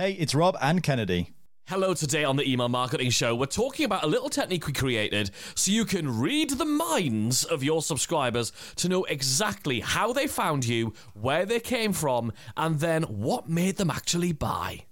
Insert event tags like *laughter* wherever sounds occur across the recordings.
Hey, it's Rob and Kennedy. Hello, today on the Email Marketing Show, we're talking about a little technique we created so you can read the minds of your subscribers to know exactly how they found you, where they came from, and then what made them actually buy.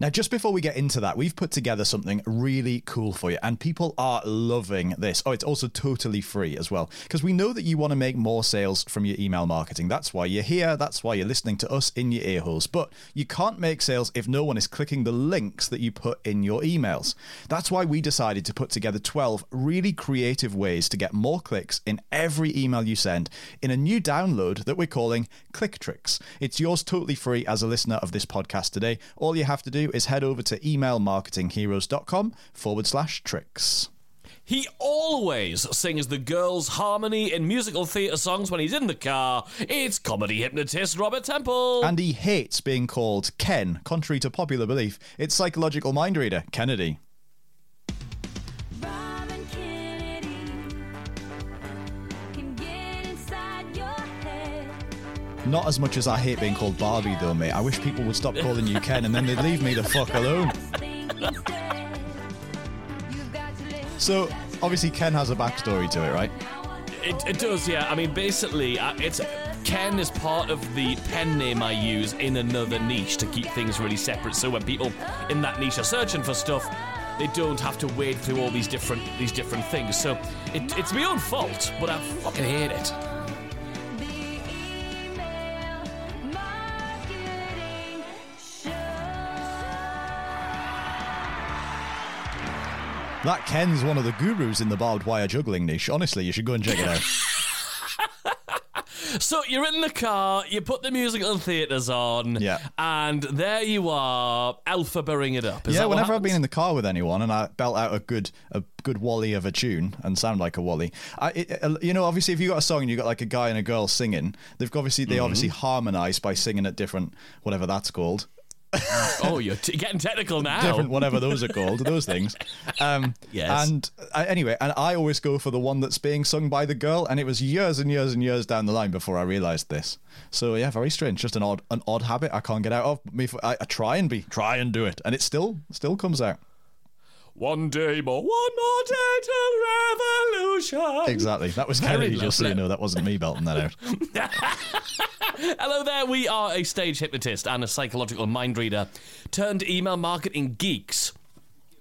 Now, just before we get into that, we've put together something really cool for you, and people are loving this. Oh, it's also totally free as well, because we know that you want to make more sales from your email marketing. That's why you're here, that's why you're listening to us in your ear holes. But you can't make sales if no one is clicking the links that you put in your emails. That's why we decided to put together 12 really creative ways to get more clicks in every email you send in a new download that we're calling Click Tricks. It's yours totally free as a listener of this podcast today. All you have to do is head over to emailmarketingheroes.com forward slash tricks. He always sings the girls' harmony in musical theatre songs when he's in the car. It's comedy hypnotist Robert Temple. And he hates being called Ken, contrary to popular belief. It's psychological mind reader, Kennedy. Not as much as I hate being called Barbie, though, mate. I wish people would stop calling you Ken and then they'd leave me the fuck alone. so, obviously, Ken has a backstory to it, right? It, it does, yeah. I mean, basically, uh, it's Ken is part of the pen name I use in another niche to keep things really separate. So when people in that niche are searching for stuff, they don't have to wade through all these different these different things. So it, it's my own fault, but I fucking hate it. That Ken's one of the gurus in the barbed wire juggling niche. Honestly, you should go and check it out. *laughs* So you're in the car, you put the music musical theatres on, Yeah. and there you are, alphabering it up. Is yeah, whenever I've been in the car with anyone and I belt out a good a good wally of a tune and sound like a wally, I, it, uh, you know, obviously if you got a song and you got like a guy and a girl singing, they've obviously they obviously Mm-hmm. harmonise by singing at different whatever that's called. *laughs* oh, you're t- getting technical now. different whatever those are called those things um *laughs* Yes. and uh, anyway and i always go for the one that's being sung by the girl and it was years and years and years down the line before i realized this so yeah very strange just an odd an odd habit i can't get out of me I, I try and be try and do it and it still still comes out One day more, one more day till revolution. Exactly. That was Very Kennedy just so you know. That wasn't me belting that out. *laughs* Hello there, we are a stage hypnotist and a psychological mind reader turned email marketing geeks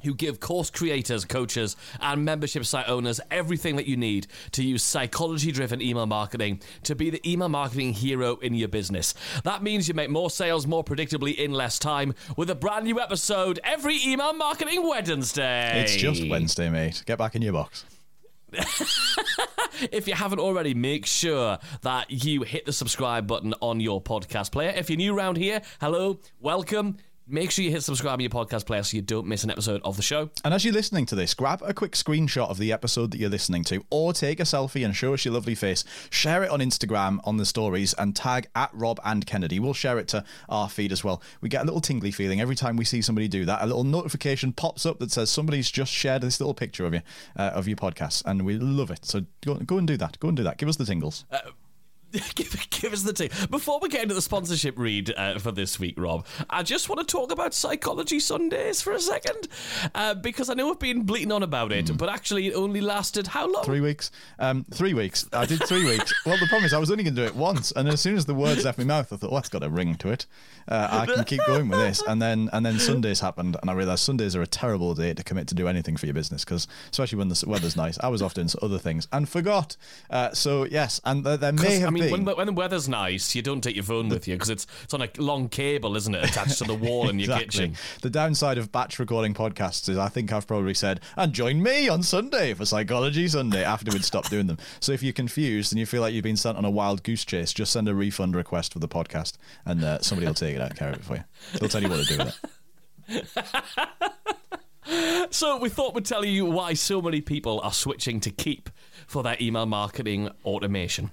who give course creators, coaches, and membership site owners everything that you need to use psychology driven email marketing to be the email marketing hero in your business. That means you make more sales more predictably in less time with a brand new episode every email marketing Wednesday. it's just wednesday mate. Get back in your box *laughs* If you haven't already, make sure that you hit the subscribe button on your podcast player. If you're new around here, hello, welcome. Make sure you hit subscribe on your podcast player so you don't miss an episode of the show. And as you're listening to this, grab a quick screenshot of the episode that you're listening to, or take a selfie and show us your lovely face. Share it on Instagram on the stories and tag at Rob and Kennedy. We'll share it to our feed as well. We get a little tingly feeling every time we see somebody do that. A little notification pops up that says somebody's just shared this little picture of you, uh, of your podcast, and we love it. So go, go and do that. Go and do that. Give us the tingles. *laughs* give, give us the tip. Before we get into the sponsorship read uh, for this week, Rob, I just want to talk about Psychology Sundays for a second uh, because I know we've been bleating on about it, but actually it only lasted how long? Three weeks. Um, three weeks. I did three weeks. Well, the problem is I was only going to do it once, and as soon as the words left my mouth, I thought, "Oh, that's got a ring to it. Uh, I can keep going with this." And then, and then Sundays happened, and I realised Sundays are a terrible day to commit to do anything for your business because, especially when the weather's nice, I was off doing other things and forgot. Uh, so yes, and there, there may have I mean, been. when, the- when the weather's nice, you don't take your phone with you because it's it's on a long cable, isn't it, attached to the wall in your Exactly. kitchen. The downside of batch recording podcasts is I think I've probably said, and join me on Sunday for Psychology Sunday after we'd stopped doing them. So if you're confused and you feel like you've been sent on a wild goose chase, just send a refund request for the podcast and uh, somebody will take it out and care of it for you. They'll tell you what to do with it. *laughs* So we thought we'd tell you why so many people are switching to Keap for their email marketing automation.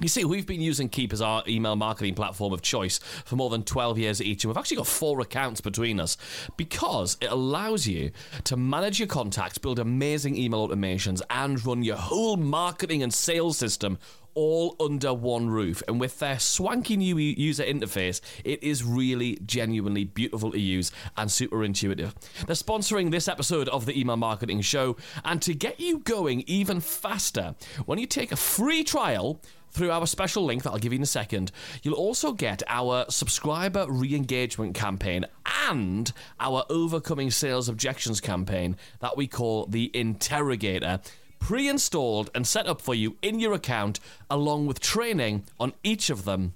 You see, we've been using Keap as our email marketing platform of choice for more than 12 years each, and we've actually got four accounts between us because it allows you to manage your contacts, build amazing email automations, and run your whole marketing and sales system all under one roof. And with their swanky new user interface, it is really genuinely beautiful to use and super intuitive. They're sponsoring this episode of the Email Marketing Show. And to get you going even faster, when you take a free trial, through our special link that I'll give you in a second, you'll also get our subscriber re engagement campaign and our overcoming sales objections campaign that we call the Interrogator. Pre installed and set up for you in your account, along with training on each of them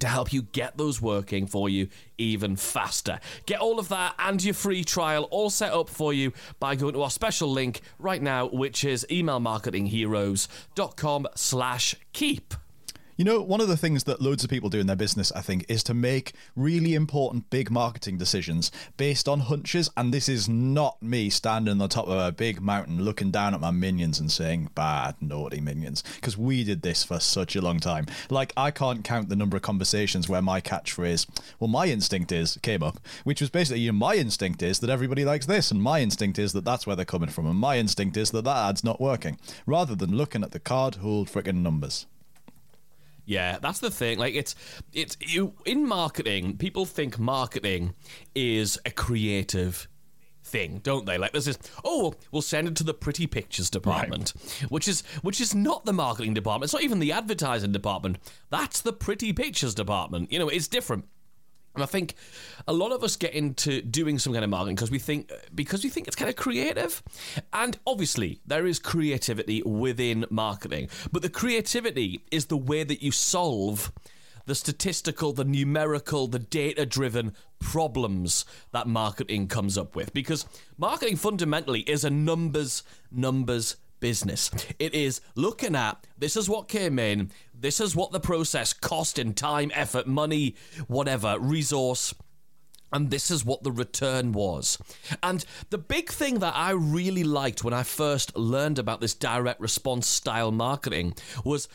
to help you get those working for you even faster. Get all of that and your free trial all set up for you by going to our special link right now, which is emailmarketingheroes.com slash keap. You know, one of the things that loads of people do in their business, I think, is to make really important big marketing decisions based on hunches. And this is not me standing on the top of a big mountain looking down at my minions and saying, bad, naughty minions. Because we did this for such a long time. Like, I can't count the number of conversations where my catchphrase, well, my instinct is, came up, which was basically, you know, my instinct is that everybody likes this, and my instinct is that that's where they're coming from, and my instinct is that that ad's not working, rather than looking at the card hold freaking numbers. Yeah, that's the thing. Like it's it's you in marketing, people think marketing is a creative thing, don't they? Like this, oh, we'll send it to the pretty pictures department, right. which is which is not the marketing department. It's not even the advertising department. That's the pretty pictures department. You know, it's different. And I think a lot of us get into doing some kind of marketing because we think because we think it's kind of creative. And obviously, there is creativity within marketing, but the creativity is the way that you solve the statistical, the numerical, the data driven problems that marketing comes up with. Because marketing fundamentally is a numbers, numbers business. It is looking at this is what came in, this is what the process cost in time, effort, money, whatever, resource. And this is what the return was. And the big thing that I really liked when I first learned about this direct response style marketing was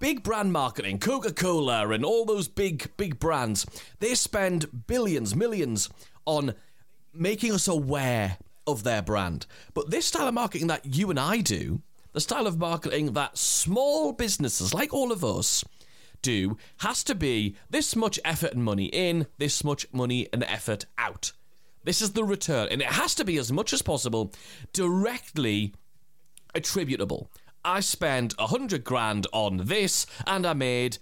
big brand marketing, Coca Cola and all those big, big brands, they spend billions, millions on making us aware of their brand. But this style of marketing that you and I do, the style of marketing that small businesses like all of us do, has to be this much effort and money in, this much money and effort out. This is the return, and it has to be as much as possible directly attributable. I spent a hundred grand on this and I made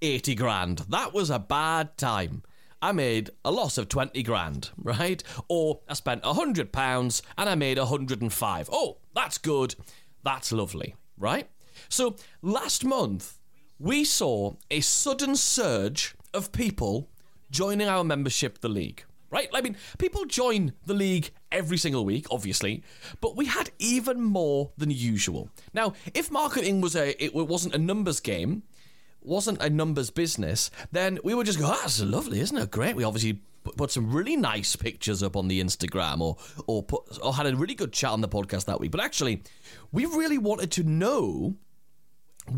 80 grand. That was a bad time. I made a loss of 20 grand, right? Or I spent 100 pounds and I made 105. Oh, that's good. That's lovely, right? So last month, we saw a sudden surge of people joining our membership, the league. Right? I mean, people join the league every single week, obviously, but we had even more than usual. Now, if marketing was a it wasn't a numbers game, wasn't a numbers business, then we would just go, ah, oh, that's lovely, isn't it? Great. We obviously put some really nice pictures up on the Instagram or or put or had a really good chat on the podcast that week. But actually, we really wanted to know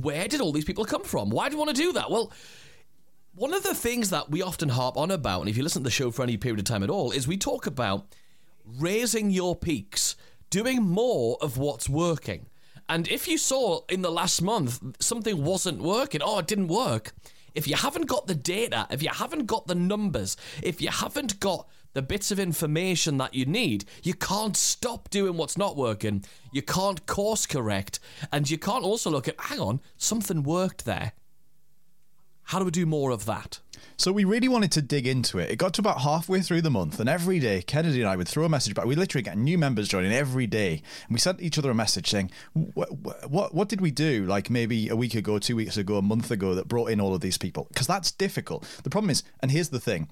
where did all these people come from? Why do you want to do that? Well, one of the things that we often harp on about, and if you listen to the show for any period of time at all, is we talk about raising your peaks, doing more of what's working. And if you saw in the last month something wasn't working, oh, it didn't work. If you haven't got the data, if you haven't got the numbers, if you haven't got the bits of information that you need, you can't stop doing what's not working. You can't course correct. And you can't also look at, hang on, something worked there. How do we do more of that? So we really wanted to dig into it. It got to about halfway through the month, and every day, Kennedy and I would throw a message back. We literally get new members joining every day, and we sent each other a message saying, "What what, what did we do? Like maybe a week ago, two weeks ago, a month ago, that brought in all of these people?" Because that's difficult. The problem is, and here's the thing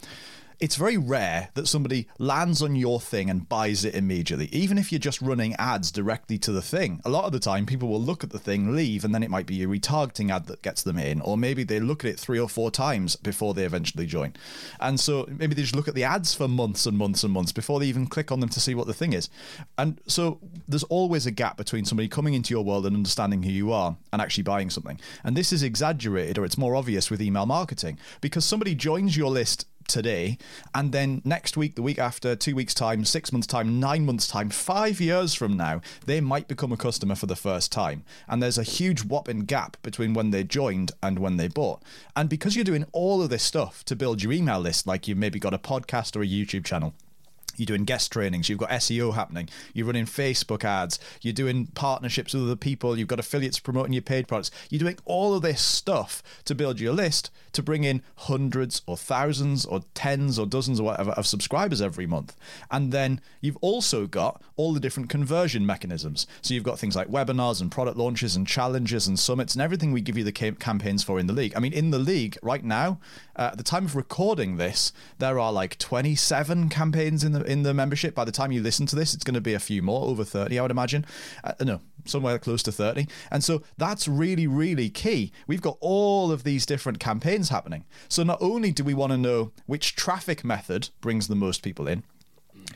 it's very rare that somebody lands on your thing and buys it immediately, even if you're just running ads directly to the thing. A lot of the time, people will look at the thing, leave, and then it might be a retargeting ad that gets them in, or maybe they look at it three or four times before they eventually join. And so maybe they just look at the ads for months and months and months before they even click on them to see what the thing is. And so there's always a gap between somebody coming into your world and understanding who you are and actually buying something. And this is exaggerated or it's more obvious with email marketing because somebody joins your list today, and then next week, the week after, two weeks' time, six months' time, nine months' time, five years from now, they might become a customer for the first time. And there's a huge whopping gap between when they joined and when they bought. And because you're doing all of this stuff to build your email list, like you've maybe got a podcast or a YouTube channel, you're doing guest trainings, you've got SEO happening, you're running Facebook ads, you're doing partnerships with other people, you've got affiliates promoting your paid products. You're doing all of this stuff to build your list to bring in hundreds or thousands or tens or dozens or whatever of subscribers every month. And then you've also got all the different conversion mechanisms. So you've got things like webinars and product launches and challenges and summits and everything we give you the campaigns for in the league. I mean, in the league right now, uh, at the time of recording this, there are like 27 campaigns in the in the membership. By the time you listen to this, it's going to be a few more, over 30, I would imagine. Uh, no, somewhere close to 30. And so that's really, really key. We've got all of these different campaigns happening. So not only do we want to know which traffic method brings the most people in,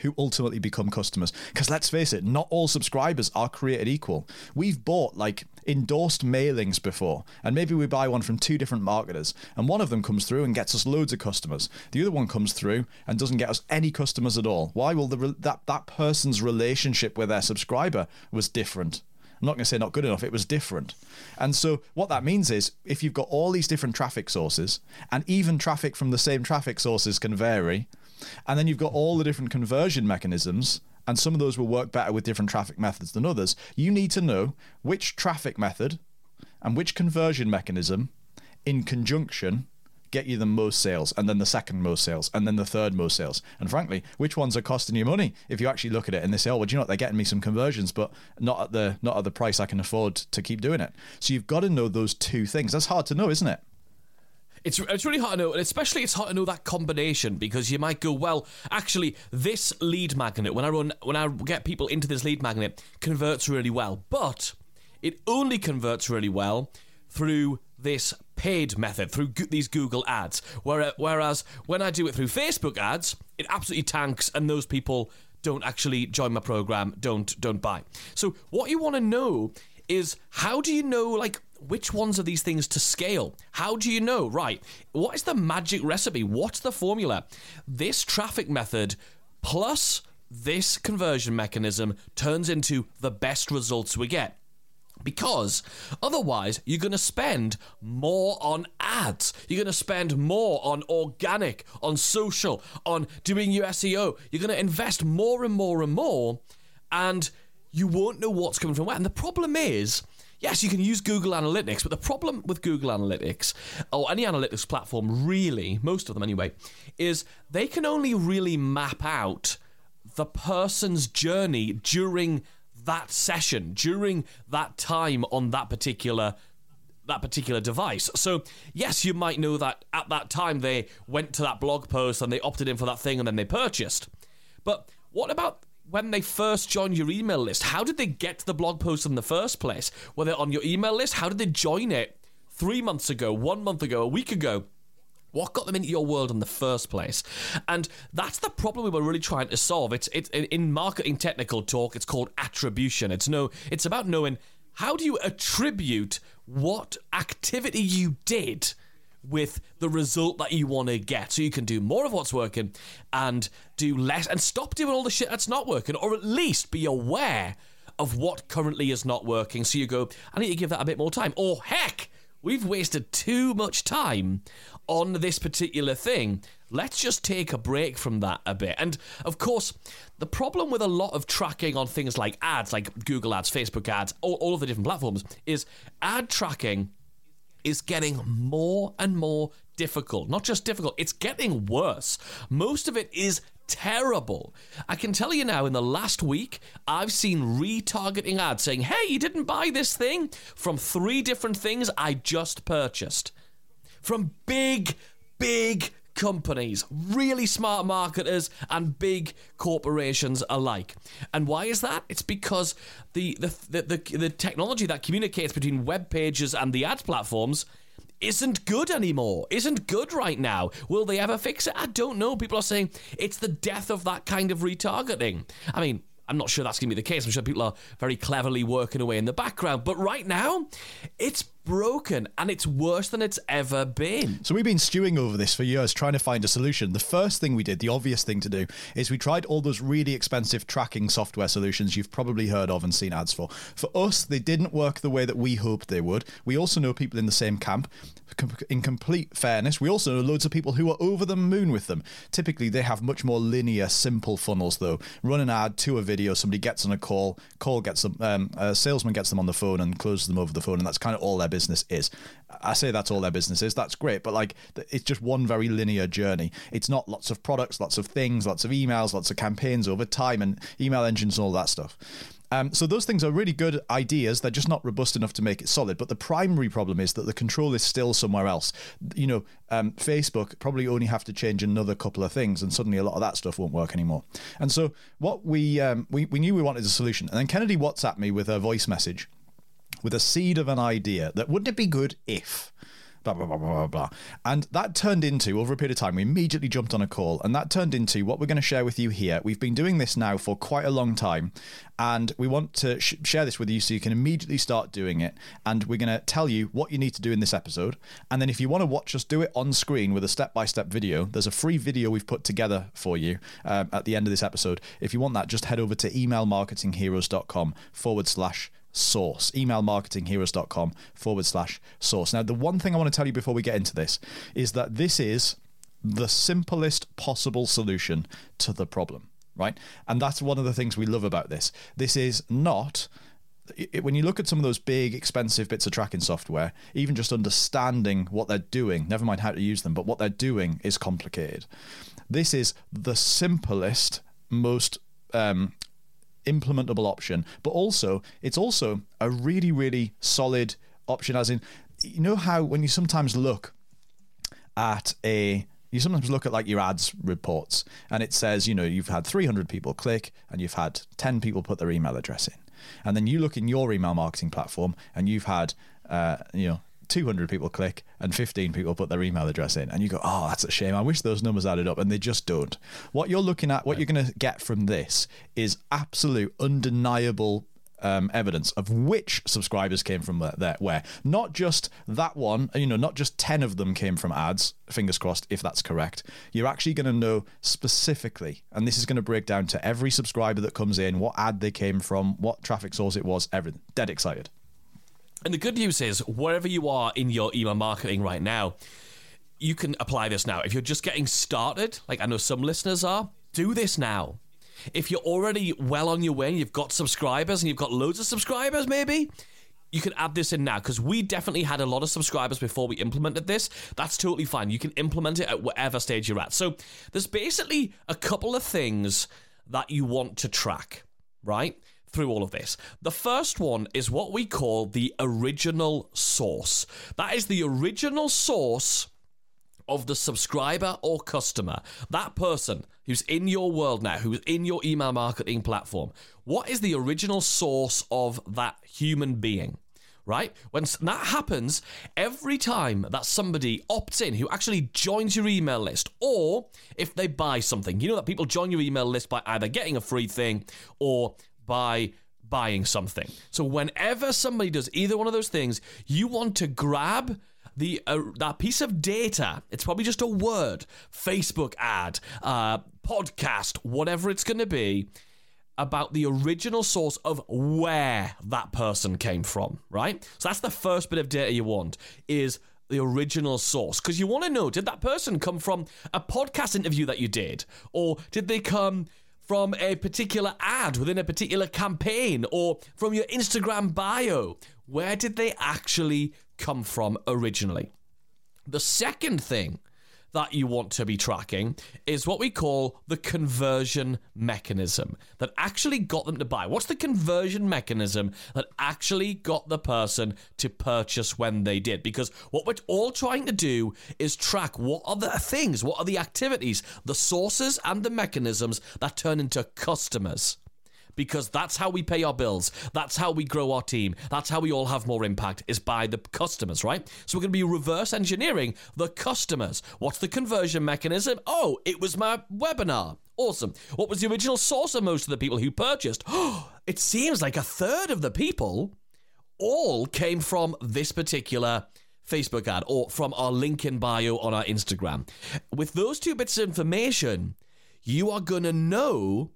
who ultimately become customers. Because let's face it, not all subscribers are created equal. We've bought like endorsed mailings before, and maybe we buy one from two different marketers, and one of them comes through and gets us loads of customers. The other one comes through and doesn't get us any customers at all. Why? Well, the, that that person's relationship with their subscriber was different. I'm not going to say not good enough, it was different. And so, what that means is if you've got all these different traffic sources, and even traffic from the same traffic sources can vary, and then you've got all the different conversion mechanisms, and some of those will work better with different traffic methods than others. You need to know which traffic method and which conversion mechanism in conjunction get you the most sales and then the second most sales and then the third most sales. And frankly which ones are costing you money? If you actually look at it and they say oh well do you know what? They're getting me some conversions but not at the not at the price i can afford to keep doing it. So you've got to know those two things. That's hard to know isn't it it's, it's really hard to know, and especially it's hard to know that combination because you might go, well, actually, this lead magnet when I run when I get people into this lead magnet converts really well, but it only converts really well through this paid method through go- these Google ads. Whereas when I do it through Facebook ads, it absolutely tanks, and those people don't actually join my program, don't don't buy. So what you want to know is how do you know like which ones of these things to scale? How do you know? Right, what is the magic recipe? What's the formula? This traffic method plus this conversion mechanism turns into the best results we get. Because otherwise, you're going to spend more on ads. You're going to spend more on organic, on social, on doing your SEO. You're going to invest more and more and more, and you won't know what's coming from where. And the problem is, yes, you can use Google Analytics, but the problem with Google Analytics, or any analytics platform really, most of them anyway, is they can only really map out the person's journey during that session, during that time on that particular that particular device. So, yes, you might know that at that time they went to that blog post and they opted in for that thing and then they purchased. But what about when they first joined your email list? How did they get to the blog post in the first place? Were they on your email list? How did they join it three months ago, one month ago, a week ago? What got them into your world in the first place? And that's the problem we were really trying to solve. It's, it's in marketing technical talk. It's called attribution. It's no. It's about knowing how do you attribute what activity you did with the result that you want to get. So you can do more of what's working and do less and stop doing all the shit that's not working, or at least be aware of what currently is not working. So you go, I need to give that a bit more time. Or heck, we've wasted too much time on this particular thing. Let's just take a break from that a bit. And of course, the problem with a lot of tracking on things like ads, like Google ads, Facebook ads, all, all of the different platforms, is ad tracking is getting more and more difficult. Not just difficult, it's getting worse. Most of it is terrible. I can tell you now, in the last week, I've seen retargeting ads saying, hey, you didn't buy this thing from three different things I just purchased. From big, big companies, really smart marketers, and big corporations alike. And why is that? It's because the the the, the, the technology that communicates between web pages and the ad platforms isn't good anymore. Isn't good right now. Will they ever fix it? I don't know. People are saying it's the death of that kind of retargeting. I mean, I'm not sure that's going to be the case. I'm sure people are very cleverly working away in the background. But right now, it's broken and it's worse than it's ever been. So we've been stewing over this for years, trying to find a solution. The first thing we did, the obvious thing to do, is we tried all those really expensive tracking software solutions you've probably heard of and seen ads for. For us, they didn't work the way that we hoped they would. We also know people in the same camp. In complete fairness, we also know loads of people who are over the moon with them. Typically, they have much more linear, simple funnels, though. Run an ad to a video, somebody gets on a call, call gets them, um, a salesman gets them on the phone and closes them over the phone, and that's kind of all their business is. I say that's all their business is. That's great, but like it's just one very linear journey. It's not lots of products, lots of things, lots of emails, lots of campaigns over time, and email engines and all that stuff. Um, so those things are really good ideas. They're just not robust enough to make it solid. But the primary problem is that the control is still somewhere else. You know, um, Facebook probably only have to change another couple of things, and suddenly a lot of that stuff won't work anymore. And so what we um, we we knew we wanted a solution, and then Kennedy WhatsApp me with a voice message with a seed of an idea that wouldn't it be good if? Blah blah blah blah blah and that turned into over a period of time we immediately jumped on a call and that turned into what we're going to share with you here. We've been doing this now for quite a long time and we want to sh- share this with you so you can immediately start doing it and we're going to tell you what you need to do in this episode. And then if you want to watch us do it on screen with a step-by-step video there's a free video we've put together for you um, at the end of this episode. If you want that just head over to emailmarketingheroes.com forward slash source. Emailmarketingheroes.com forward slash source. Now, the one thing I want to tell you before we get into this is that this is the simplest possible solution to the problem, right? And that's one of the things we love about this. This is not it, when you look at some of those big expensive bits of tracking software even just understanding what they're doing never mind how to use them but what they're doing is complicated this is the simplest most um, implementable option, but also it's also a really, really solid option. As in, you know how when you sometimes look at a you sometimes look at like your ads reports and it says you know you've had 300 people click and you've had 10 people put their email address in and then you look in your email marketing platform and you've had uh, you know 200 people click and 15 people put their email address in and you go oh that's a shame i wish those numbers added up and they just don't what you're looking at what you're going to get from this is absolute undeniable um, evidence of which subscribers came from there, where not just that one, you know, not just 10 of them came from ads, fingers crossed, if that's correct. You're actually going to know specifically, and this is going to break down to every subscriber that comes in, what ad they came from, what traffic source it was, everything. Dead excited. And the good news is, wherever you are in your email marketing right now, you can apply this now. If you're just getting started, like I know some listeners are, do this now. If you're already well on your way and you've got subscribers and you've got loads of subscribers, maybe, you can add this in now because we definitely had a lot of subscribers before we implemented this. That's totally fine. You can implement it at whatever stage you're at. So there's basically a couple of things that you want to track, right? Through all of this. The first one is what we call the original source. That is the original source of the subscriber or customer, that person who's in your world now, who's in your email marketing platform, what is the original source of that human being? Right? When that happens, every time that somebody opts in who actually joins your email list, or if they buy something, you know that people join your email list by either getting a free thing or by buying something. So whenever somebody does either one of those things, you want to grab the uh, that piece of data. It's probably just a word, Facebook ad, uh, podcast, whatever it's going to be, about the original source of where that person came from. Right. So that's the first bit of data you want is the original source because you want to know did that person come from a podcast interview that you did or did they come from a particular ad within a particular campaign or from your Instagram bio. Where did they actually come from originally? The second thing that you want to be tracking is what we call the conversion mechanism that actually got them to buy. What's the conversion mechanism that actually got the person to purchase when they did? Because what we're all trying to do is track what are the things, what are the activities, the sources and the mechanisms that turn into customers because that's how we pay our bills. That's how we grow our team. That's how we all have more impact is by the customers, right? So we're going to be reverse engineering the customers. What's the conversion mechanism? Oh, it was my webinar. Awesome. What was the original source of most of the people who purchased? Oh, *gasps* it seems like a third of the people all came from this particular Facebook ad or from our link in bio on our Instagram. With those two bits of information, you are going to know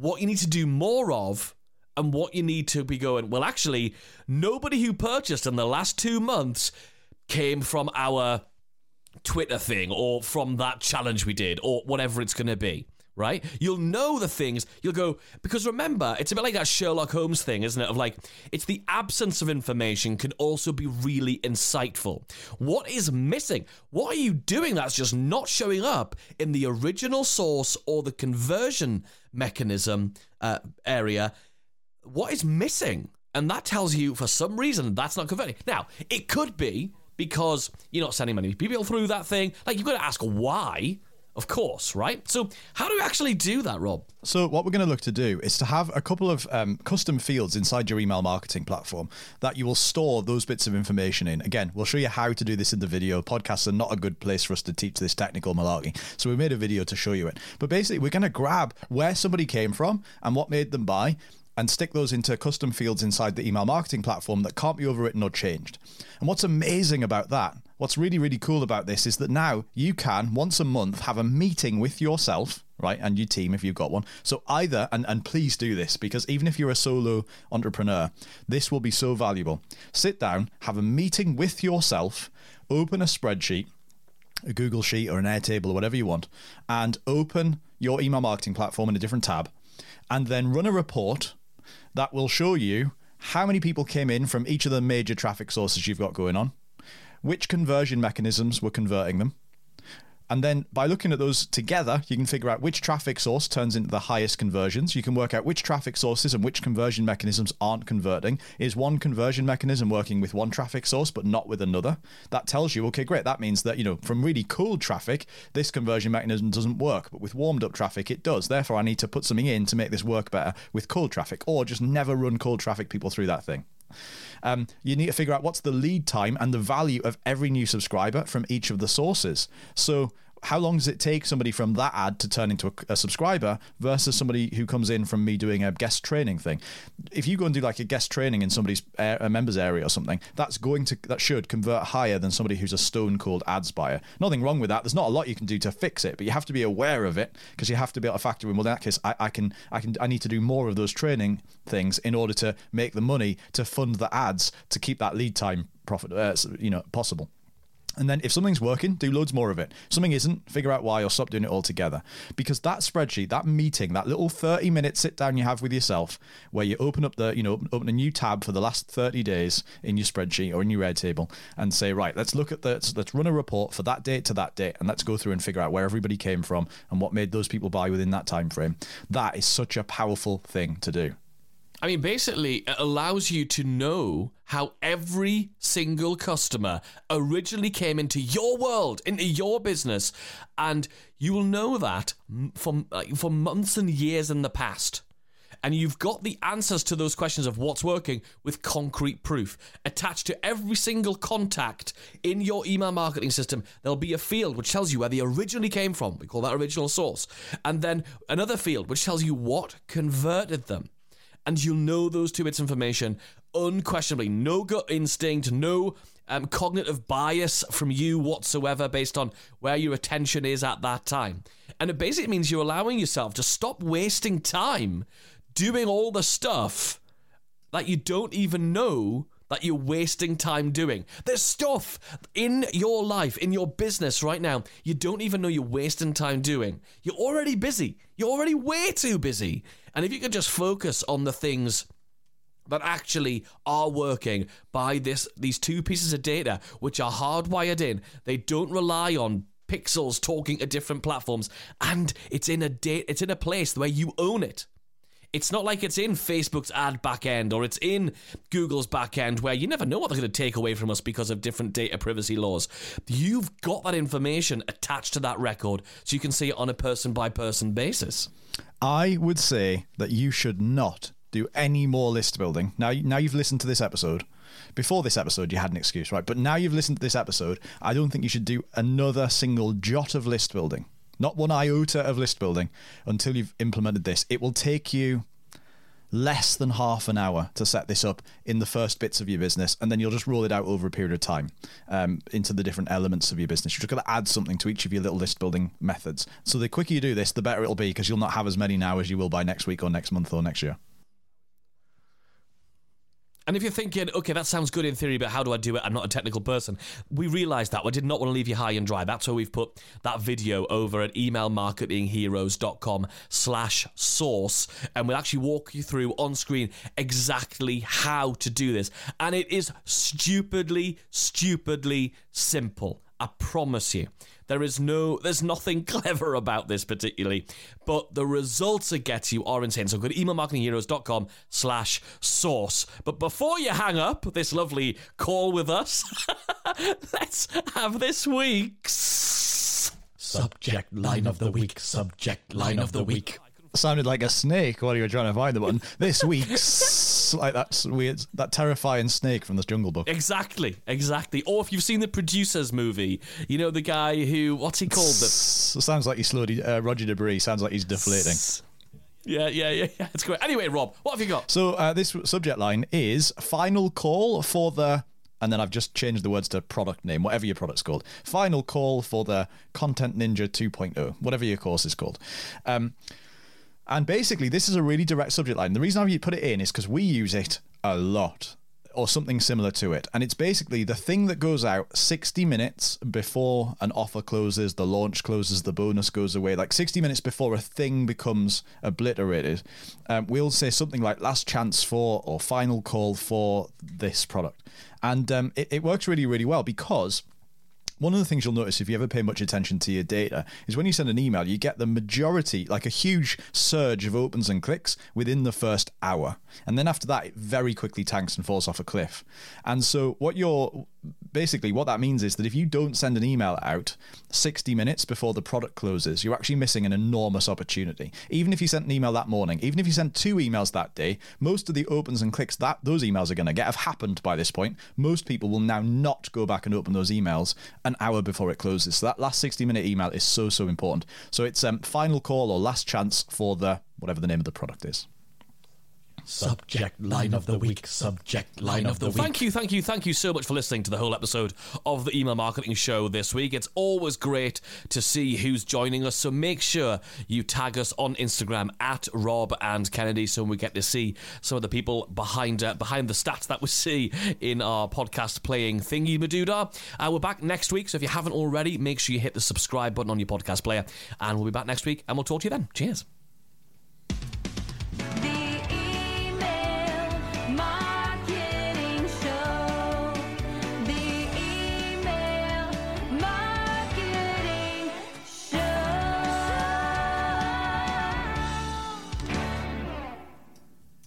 what you need to do more of and what you need to be going. Well, actually, nobody who purchased in the last two months came from our Twitter thing or from that challenge we did or whatever it's going to be right? You'll know the things. You'll go, because remember, it's a bit like that Sherlock Holmes thing, isn't it? Of like, it's the absence of information can also be really insightful. What is missing? What are you doing that's just not showing up in the original source or the conversion mechanism uh, area? What is missing? And that tells you for some reason that's not converting. Now, it could be because you're not sending many people through that thing. Like, you've got to ask why of course, right? So, how do we actually do that, Rob? So, what we're going to look to do is to have a couple of um, custom fields inside your email marketing platform that you will store those bits of information in. Again, we'll show you how to do this in the video. Podcasts are not a good place for us to teach this technical malarkey. So, we made a video to show you it. But basically, we're going to grab where somebody came from and what made them buy and stick those into custom fields inside the email marketing platform that can't be overwritten or changed. And what's amazing about that What's really, really cool about this is that now you can once a month have a meeting with yourself, right, and your team if you've got one. So either, and, and please do this because even if you're a solo entrepreneur, this will be so valuable. Sit down, have a meeting with yourself, open a spreadsheet, a Google Sheet or an Airtable or whatever you want, and open your email marketing platform in a different tab, and then run a report that will show you how many people came in from each of the major traffic sources you've got going on which conversion mechanisms were converting them. And then by looking at those together, you can figure out which traffic source turns into the highest conversions. You can work out which traffic sources and which conversion mechanisms aren't converting. Is one conversion mechanism working with one traffic source but not with another? That tells you, okay, great. That means that, you know, from really cold traffic, this conversion mechanism doesn't work, but with warmed up traffic, it does. Therefore, I need to put something in to make this work better with cold traffic or just never run cold traffic people through that thing. Um, you need to figure out what's the lead time and the value of every new subscriber from each of the sources. So how long does it take somebody from that ad to turn into a, a, subscriber versus somebody who comes in from me doing a guest training thing? If you go and do like a guest training in somebody's a members area or something, that's going to that should convert higher than somebody who's a stone cold ads buyer. Nothing wrong with that. There's not a lot you can do to fix it, but you have to be aware of it because you have to be able to factor in. Well, in that case, I, I can I can I need to do more of those training things in order to make the money to fund the ads to keep that lead time profit uh, you know possible. And then if something's working, do loads more of it. Something isn't, figure out why or stop doing it altogether. Because that spreadsheet, that meeting, that little 30 minute sit down you have with yourself where you open up the, you know, open a new tab for the last 30 days in your spreadsheet or in your Airtable and say, right, let's look at the, let's run a report for that date to that date and let's go through and figure out where everybody came from and what made those people buy within that time frame. That is such a powerful thing to do. I mean, basically, it allows you to know how every single customer originally came into your world, into your business, and you will know that for, for months and years in the past. And you've got the answers to those questions of what's working with concrete proof. Attached to every single contact in your email marketing system, there'll be a field which tells you where they originally came from. We call that original source. And then another field which tells you what converted them and you'll know those two bits of information unquestionably. No gut instinct, no um, cognitive bias from you whatsoever based on where your attention is at that time. And it basically means you're allowing yourself to stop wasting time doing all the stuff that you don't even know that you're wasting time doing. There's stuff in your life, in your business right now, you don't even know you're wasting time doing. You're already busy. You're already way too busy. And if you can just focus on the things that actually are working by this these two pieces of data which are hardwired in, they don't rely on pixels talking to different platforms and it's in a date it's in a place where you own it. It's not like it's in Facebook's ad backend or it's in Google's backend where you never know what they're going to take away from us because of different data privacy laws. You've got that information attached to that record so you can see it on a person by person basis. I would say that you should not do any more list building. Now, now you've listened to this episode. Before this episode, you had an excuse, right? But now you've listened to this episode, I don't think you should do another single jot of list building not one iota of list building until you've implemented this. It will take you less than half an hour to set this up in the first bits of your business, and then you'll just roll it out over a period of time um, into the different elements of your business. You're just going to add something to each of your little list building methods. So the quicker you do this, the better it'll be because you'll not have as many now as you will by next week or next month or next year. And if you're thinking, okay, that sounds good in theory, but how do I do it? I'm not a technical person. We realised that. We did not want to leave you high and dry. That's why we've put that video over at emailmarketingheroes.com slash source. And we'll actually walk you through on screen exactly how to do this. And it is stupidly, stupidly simple. I promise you. There is no, there's nothing *laughs* clever about this particularly, but the results it gets you are insane. So go to emailmarketingheroes.com slash source. But before you hang up this lovely call with us, *laughs* let's have this week's subject line of the week. Subject line of the week. Sounded like a snake while you were trying to find the button. This week's like that weird, that terrifying snake from the Jungle Book. Exactly, exactly. Or if you've seen the producers movie, you know the guy who what's he called? The, sounds like he's slowly uh, Roger De Bris. Sounds like he's deflating. Yeah, yeah, yeah, yeah. It's great. Anyway, Rob, what have you got? So uh, this subject line is final call for the and then I've just changed the words to product name, whatever your product's called. Final call for the Content Ninja 2.0, whatever your course is called. Um, and basically, this is a really direct subject line. The reason I put it in is because we use it a lot or something similar to it. And it's basically the thing that goes out 60 minutes before an offer closes, the launch closes, the bonus goes away, like 60 minutes before a thing becomes obliterated. Um, we'll say something like last chance for or final call for this product. And um, it, it works really, really well because one of the things you'll notice if you ever pay much attention to your data is when you send an email, you get the majority, like a huge surge of opens and clicks within the first hour. And then after that, it very quickly tanks and falls off a cliff. And so, what you're basically what that means is that if you don't send an email out 60 minutes before the product closes, you're actually missing an enormous opportunity. Even if you sent an email that morning, even if you sent two emails that day, most of the opens and clicks that those emails are going to get have happened by this point. Most people will now not go back and open those emails an hour before it closes. So that last 60 minute email is so so important. So it's um, final call or last chance for the whatever the name of the product is. Subject line of the week. Subject line of the week. Thank you, thank you, thank you so much for listening to the whole episode of the Email Marketing Show this week. It's always great to see who's joining us. So make sure you tag us on Instagram at Rob and Kennedy so we get to see some of the people behind uh, behind the stats that we see in our podcast playing thingy madoodah. Uh, we're back next week, so if you haven't already, make sure you hit the subscribe button on your podcast player, and we'll be back next week, and we'll talk to you then. Cheers.